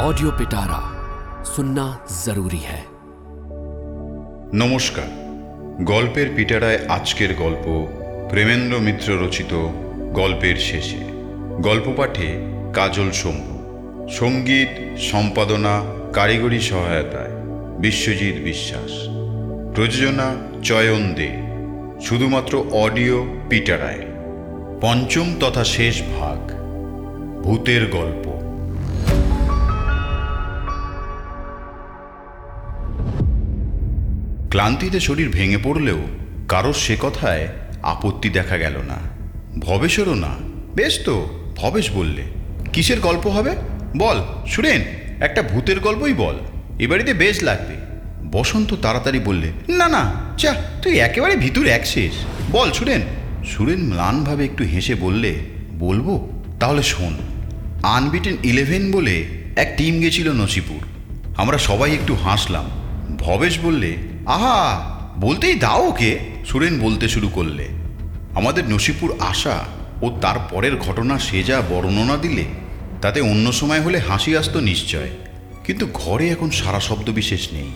Audio पिटारा सुनना जरूरी है নমস্কার গল্পের পিটারায় আজকের গল্প প্রেমেন্দ্র মিত্র রচিত গল্পের শেষে গল্প পাঠে কাজল শম্ভু সঙ্গীত সম্পাদনা কারিগরি সহায়তায় বিশ্বজিৎ বিশ্বাস প্রযোজনা চয়ন দে শুধুমাত্র অডিও পিটারায় পঞ্চম তথা শেষ ভাগ ভূতের গল্প ক্লান্তিতে শরীর ভেঙে পড়লেও কারোর সে কথায় আপত্তি দেখা গেল না। ভবেশেরও না। বেশ তো, ভবেশ বললে। কিসের গল্প হবে? বল, সুরেন, একটা ভূতের গল্পই বল। এ বাড়িতে বেশ লাগবে। বসন্ত তাড়াতাড়ি বললে, না না চা তুই একেবারে ভিতর এক শেষ। বল, সুরেন। সুরেন ম্লানভাবে একটু হেসে বললে, বলব? তাহলে শোন, আনবিটেন ইলেভেন বলে এক টিম গেছিল নসিপুর। আমরা সবাই একটু হাসলাম। ভবেশ বললে আহা, বলতেই দাও ওকে। সুরেন বলতে শুরু করলে। আমাদের নসিপুর আসা ও তার পরের ঘটনা সে যা বর্ণনা দিলে, তাতে অন্য সময় হলে হাসি আসতো নিশ্চয়। কিন্তু ঘরে এখন সারা শব্দ বিশেষ নেই।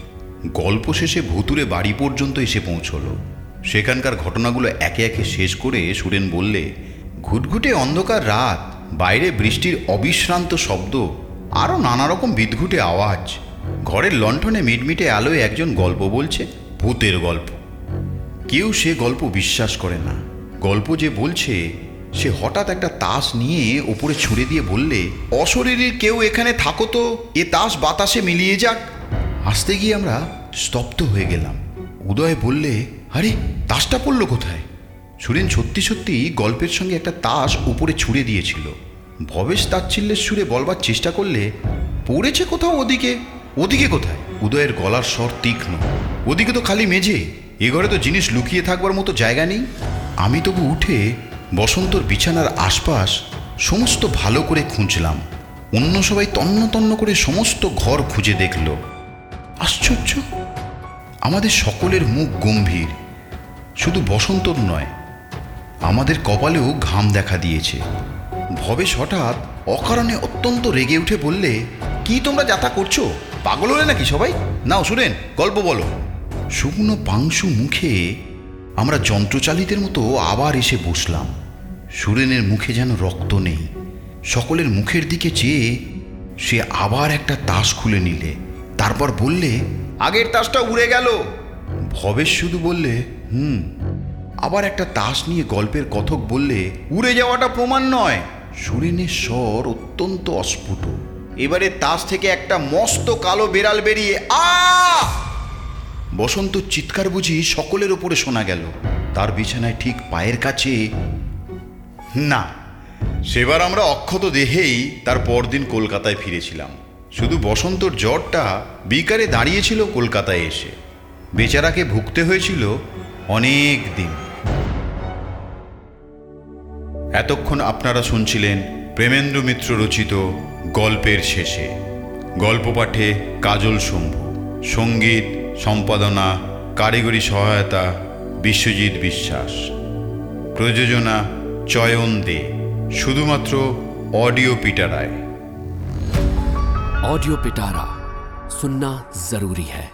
গল্প শেষে ভুতুরে বাড়ি পর্যন্ত এসে পৌঁছলো। সেখানকার ঘটনাগুলো একে একে শেষ করে সুরেন বললে, ঘুটঘুটে অন্ধকার রাত, বাইরে বৃষ্টির অবিশ্রান্ত শব্দ আরও নানা রকম বিদঘুটে আওয়াজ। ঘরের লণ্ঠনে মিটমিটে আলোয় একজন গল্প বলছে, ভূতের গল্প। কেউ সে গল্প বিশ্বাস করে না। গল্প যে বলছে, সে হঠাৎ একটা তাস নিয়ে ওপরে ছুঁড়ে দিয়ে বললে অশরীরীর কেউ এখানে থাকো তো, এ তাস বাতাসে মিলিয়ে যাক। আসতে গিয়ে আমরা স্তব্ধ হয়ে গেলাম। উদয় বললে, আরে, তাসটা পড়ল কোথায়? সুরেন সত্যি সত্যি গল্পের সঙ্গে একটা তাস উপরে ছুঁড়ে দিয়েছিল। ভবেশ তাচ্ছিল্যের সুরে বলবার চেষ্টা করলে, পড়েছে কোথাও ওদিকে? ওদিকে কোথায়? উদয়ের গলার স্বর তীক্ষ্ণ। ওদিকে তো খালি মেঝে। এ ঘরে তো জিনিস লুকিয়ে থাকবার মতো জায়গা নেই। আমি তবু উঠে বসন্তর বিছানার আশপাশ সমস্ত ভালো করে খুঁজলাম। অন্য সবাই তন্ন তন্ন করে সমস্ত ঘর খুঁজে দেখল। আশ্চর্য! আমাদের সকলের মুখ গম্ভীর। শুধু বসন্তর নয়, আমাদের কপালেও ঘাম দেখা দিয়েছে। ভবেশ হঠাৎ অকারণে অত্যন্ত রেগে উঠে বললে, কি তোমরা যাতা করছ? পাগল হলে নাকি সবাই? নাও, শুনেন, গল্প বলো। শুকনো পাংশু মুখে আমরা যন্ত্রচালিতের মতো আবার এসে বসলাম। সুরেনের মুখে যেন রক্ত নেই। সকলের মুখের দিকে চেয়ে সে আবার একটা তাস খুলে নিলে। তারপর বললে, আগের তাসটা উড়ে গেল। ভবেশ শুধু বললে, হুম। আবার একটা তাস নিয়ে গল্পের কথক বললে, উড়ে যাওয়াটা প্রমাণ নয়। সুরেনের স্বর অত্যন্ত অস্ফুট। এবারে তাস থেকে একটা মস্ত কালো বেড়াল বেরিয়ে, আ! বসন্ত চিৎকার বুঝি সকলের ওপরে শোনা গেল। তার বিছানায় ঠিক পায়ের কাছে, না, সেবার আমরা অক্ষত দেহেই তার পরদিন কলকাতায় ফিরেছিলাম। শুধু বসন্তর জ্বরটা বিকারে দাঁড়িয়েছিল কলকাতায় এসে। বেচারাকে ভুগতে হয়েছিল অনেক দিন। এতক্ষণ আপনারা শুনছিলেন প্রেমেন্দ্র মিত্র রচিত গল্পের শেষে গল্প পাঠে কাজল শম্ভু সঙ্গীত সম্পাদনা কারিগরি সহায়তা বিশ্বজিৎ বিশ্বাস প্রযোজনা চয়ন দে শুধুমাত্র অডিও পিটারায় ऑडियो पिटारा सुनना जरूरी है